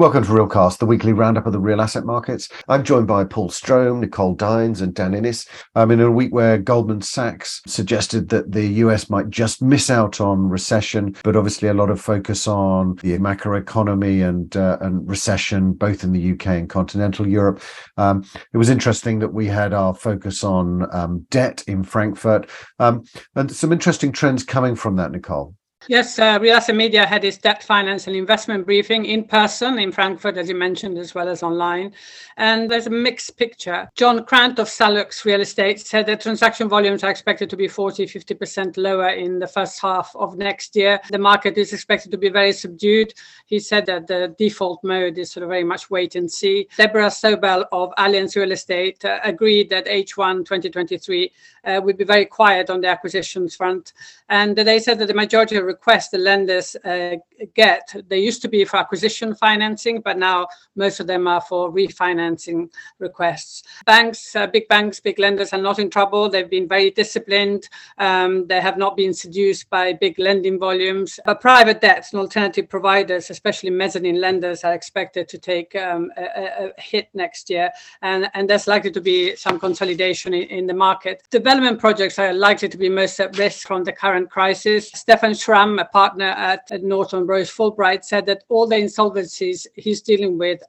Welcome to Realcast, the weekly roundup of the real asset markets. I'm joined by Paul Strome, Nicole Dines, and Dan Innes. Um, in a week where Goldman Sachs suggested that the US might just miss out on recession, but obviously a lot of focus on the macroeconomy and uh, and recession, both in the UK and continental Europe. Um, it was interesting that we had our focus on um, debt in Frankfurt, um, and some interesting trends coming from that, Nicole. Yes, uh, Real Asset Media had its debt finance and investment briefing in person in Frankfurt, as you mentioned, as well as online. And there's a mixed picture. John Krant of Salux Real Estate said that transaction volumes are expected to be 40, 50% lower in the first half of next year. The market is expected to be very subdued. He said that the default mode is sort of very much wait and see. Deborah Sobel of Allianz Real Estate uh, agreed that H1 2023 uh, would be very quiet on the acquisitions front. And they said that the majority of requests the lenders uh, get. They used to be for acquisition financing, but now most of them are for refinancing requests. Banks, uh, big banks, big lenders are not in trouble. They've been very disciplined. Um, they have not been seduced by big lending volumes. But private debts and alternative providers, especially mezzanine lenders, are expected to take um, a, a, hit next year. And, and there's likely to be some consolidation in, in the market. Development projects are likely to be most at risk from the current crisis. Stefan A partner at, at Norton Rose Fulbright, said that all the insolvencies he's dealing with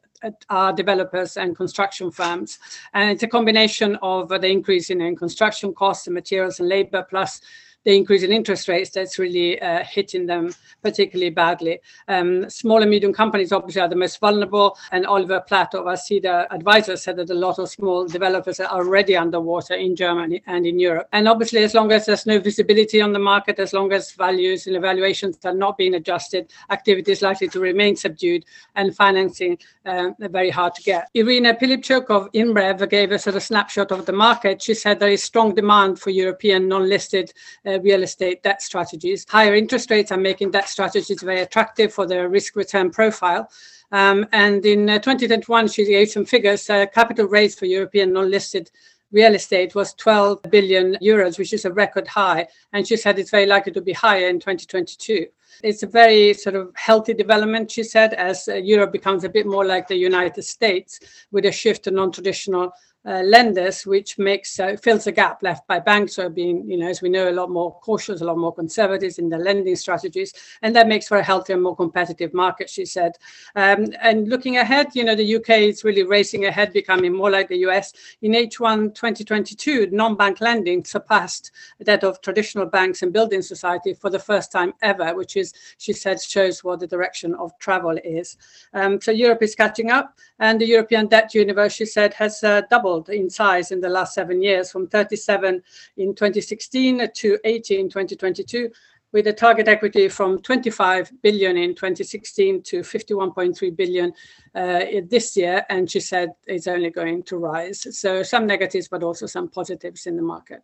are developers and construction firms. And it's a combination of the increase in construction costs and materials and labor, plus the increase in interest rates that's really uh, hitting them particularly badly. Um, small and medium companies obviously are the most vulnerable, and Oliver Platt of Asida Advisors said that a lot of small developers are already underwater in Germany and in Europe. And obviously, as long as there's no visibility on the market, as long as values and evaluations are not being adjusted, activity is likely to remain subdued and financing uh, very hard to get. Irina Pilipchuk of INREV gave us a snapshot of the market. She said there is strong demand for European non-listed uh, uh, real estate debt strategies. Higher interest rates are making debt strategies very attractive for their risk return profile. Um, and in uh, 2021, she gave some figures. Uh, capital raised for European non-listed real estate was 12 billion euros, which is a record high. And she said it's very likely to be higher in 2022. It's a very sort of healthy development, she said, as uh, Europe becomes a bit more like the United States with a shift to non-traditional uh, lenders, which makes uh, fills a gap left by banks who are being, you know, as we know, a lot more cautious, a lot more conservative in their lending strategies, and that makes for a healthier, more competitive market. She said. Um, and looking ahead, you know, the UK is really racing ahead, becoming more like the US. In H1 2022, non-bank lending surpassed that of traditional banks and building society for the first time ever, which is, she said, shows what the direction of travel is. Um, so Europe is catching up, and the European debt universe, she said, has uh, doubled doubled in size in the last seven years from 37 in 2016 to 80 in 2022 with a target equity from 25 billion in 2016 to 51.3 billion uh, this year. And she said it's only going to rise. So some negatives but also some positives in the market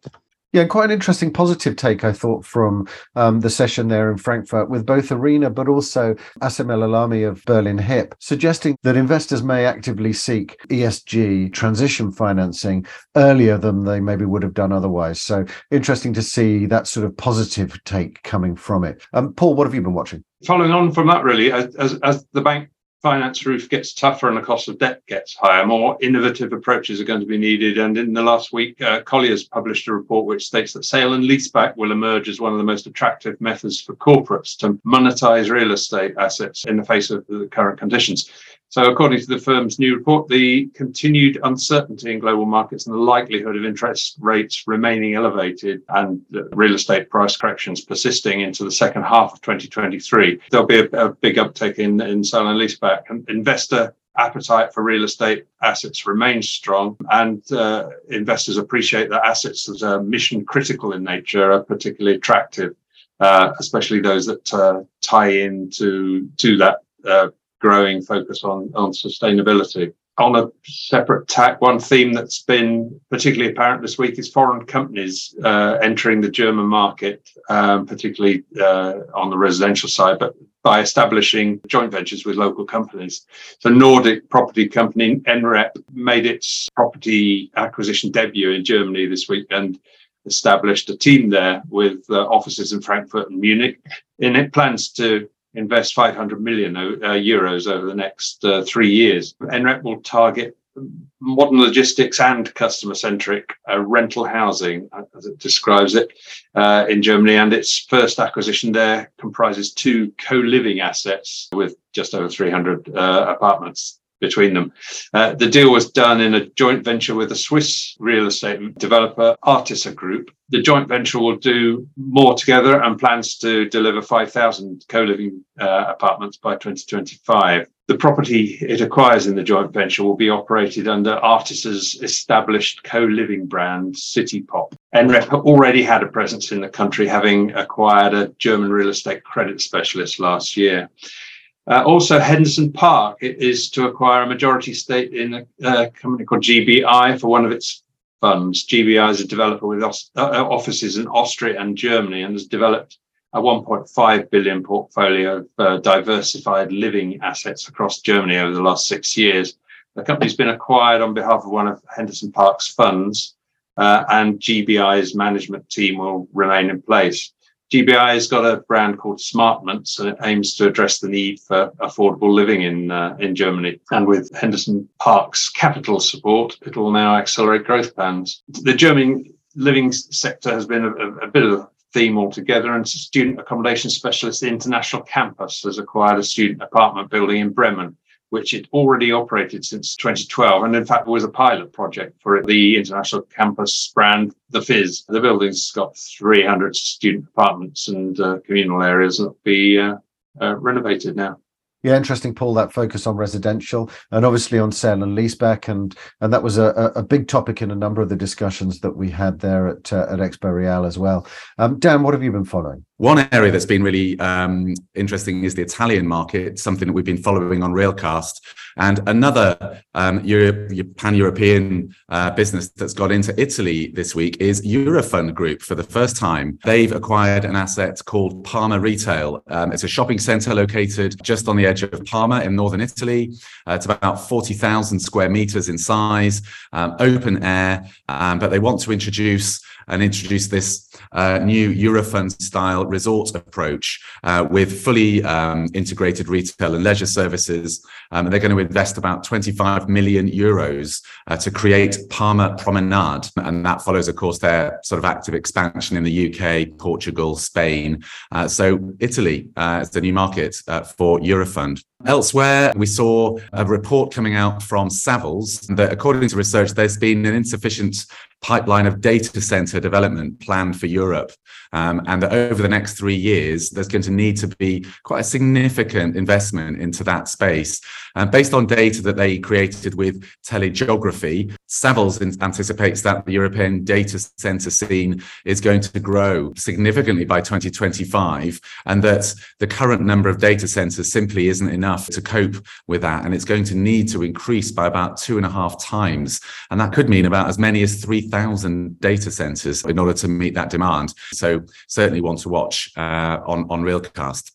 yeah, quite an interesting positive take, I thought, from um, the session there in Frankfurt with both Arena but also Asim El Alami of Berlin Hyp, suggesting that investors may actively seek ESG transition financing earlier than they maybe would have done otherwise. So interesting to see that sort of positive take coming from it. Um, Paul, what have you been watching? Following on from that, really, as, as, as the bank finance roof gets tougher and the cost of debt gets higher, more innovative approaches are going to be needed. And in the last week, uh, Colliers published a report which states that sale and leaseback will emerge as one of the most attractive methods for corporates to monetize real estate assets in the face of the current conditions. So, according to the firm's new report, the continued uncertainty in global markets and the likelihood of interest rates remaining elevated and real estate price corrections persisting into the second half of 2023, there'll be a, a big uptick in, in sale and leaseback. And investor appetite for real estate assets remains strong, and uh, investors appreciate that assets that are mission critical in nature are particularly attractive, uh, especially those that uh, tie into to that uh, growing focus on, on sustainability. On a separate tack, one theme that's been particularly apparent this week is foreign companies uh, entering the German market, um, particularly uh, on the residential side, but by establishing joint ventures with local companies. So, Nordic property company NREP made its property acquisition debut in Germany this week and established a team there with uh, offices in Frankfurt and Munich. And it plans to invest 500 million uh, euros over the next uh, three years. NREP will target modern logistics and customer centric uh, rental housing, uh, as it describes it, uh, in Germany. And its first acquisition there comprises two co living assets with just over 300 uh, apartments between them. Uh, the deal was done in a joint venture with a Swiss real estate developer, Artisa Group. The joint venture will do more together and plans to deliver 5,000 co living uh, apartments by 2025. The property it acquires in the joint venture will be operated under Artisa's established co living brand, Citypop. NREP already had a presence in the country, having acquired a German real estate credit specialist last year. Uh, also, Henderson Park is to acquire a majority stake in a, a, company called GBI for one of its funds. GBI is a developer with os- uh, uh, offices in Austria and Germany and has developed a 1.5 billion portfolio of uh, diversified living assets across Germany over the last six years. The company's been acquired on behalf of one of Henderson Park's funds, uh, and GBI's management team will remain in place. GBI has got a brand called Smartments, and it aims to address the need for affordable living in uh, in Germany. And with Henderson Park's capital support, it will now accelerate growth plans. The German living sector has been a, a bit of a theme altogether, and student accommodation specialist the International Campus has acquired a student apartment building in Bremen which it already operated since 2012. And in fact, it was a pilot project for the international campus brand, The Fizz. The building's got 300 student apartments and uh, communal areas that will be uh, uh, renovated now. Yeah, interesting, Paul. That focus on residential and obviously on sale and leaseback, and and that was a, a big topic in a number of the discussions that we had there at uh, at Expo Real as well. Um, Dan, what have you been following? One area that's been really um, interesting is the Italian market, something that we've been following on Realcast. And another um, Euro- pan European uh, business that's got into Italy this week is Eurofund Group for the first time. They've acquired an asset called Parma Retail. Um, it's a shopping center located just on the edge of Parma in northern Italy. Uh, it's about 40,000 square meters in size, um, open air, um, but they want to introduce and introduce this uh, new Eurofund style resort approach uh, with fully um, integrated retail and leisure services. Um, and they're going to invest about 25 million euros uh, to create Parma Promenade. And that follows, of course, their sort of active expansion in the UK, Portugal, Spain. Uh, so Italy uh, is the new market uh, for Eurofund. Elsewhere, we saw a report coming out from Savills that, according to research, there's been an insufficient pipeline of data center development planned for Europe. Um, and that over the next three years, there's going to need to be quite a significant investment into that space. And based on data that they created with telegeography, Savills anticipates that the European data center scene is going to grow significantly by 2025, and that the current number of data centers simply isn't enough to cope with that. And it's going to need to increase by about two and a half times. And that could mean about as many as 3,000 data centers in order to meet that demand. So certainly want to watch uh, on, on Realcast.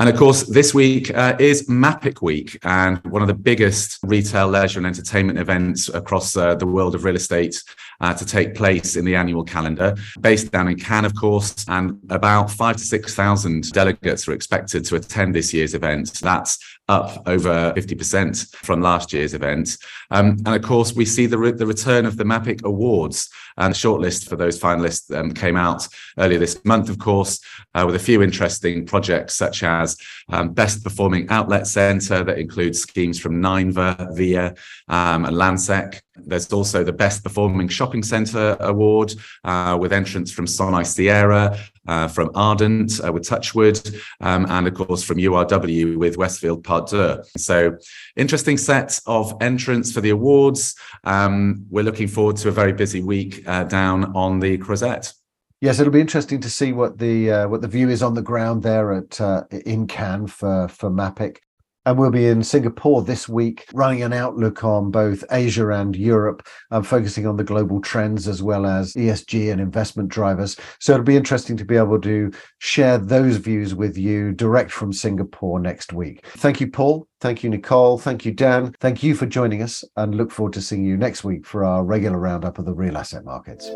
And of course, this week uh, is MAPIC Week, and one of the biggest retail, leisure, and entertainment events across uh, the world of real estate uh, to take place in the annual calendar, based down in Cannes, of course. And about five to 6,000 delegates are expected to attend this year's event. That's up over 50% from last year's event. Um, and of course, we see the, re- the return of the MAPIC Awards. And the shortlist for those finalists um, came out earlier this month, of course, uh, with a few interesting projects such as um, Best Performing Outlet Centre that includes schemes from Neinver, Via, um, and Landsec. There's also the Best Performing Shopping Centre Award uh, with entrants from Sonae Sierra, uh, from Ardent uh, with Touchwood, um, and of course from URW with Westfield Parly 2. So, interesting set of entrants for the awards. Um, we're looking forward to a very busy week uh, down on the Croisette. Yes, it'll be interesting to see what the uh, what the view is on the ground there at uh, in Cannes for for MAPIC. And we'll be in Singapore this week, running an outlook on both Asia and Europe, um, focusing on the global trends as well as ESG and investment drivers. So it'll be interesting to be able to share those views with you direct from Singapore next week. Thank you, Paul. Thank you, Nicole. Thank you, Dan. Thank you for joining us and look forward to seeing you next week for our regular roundup of the real asset markets.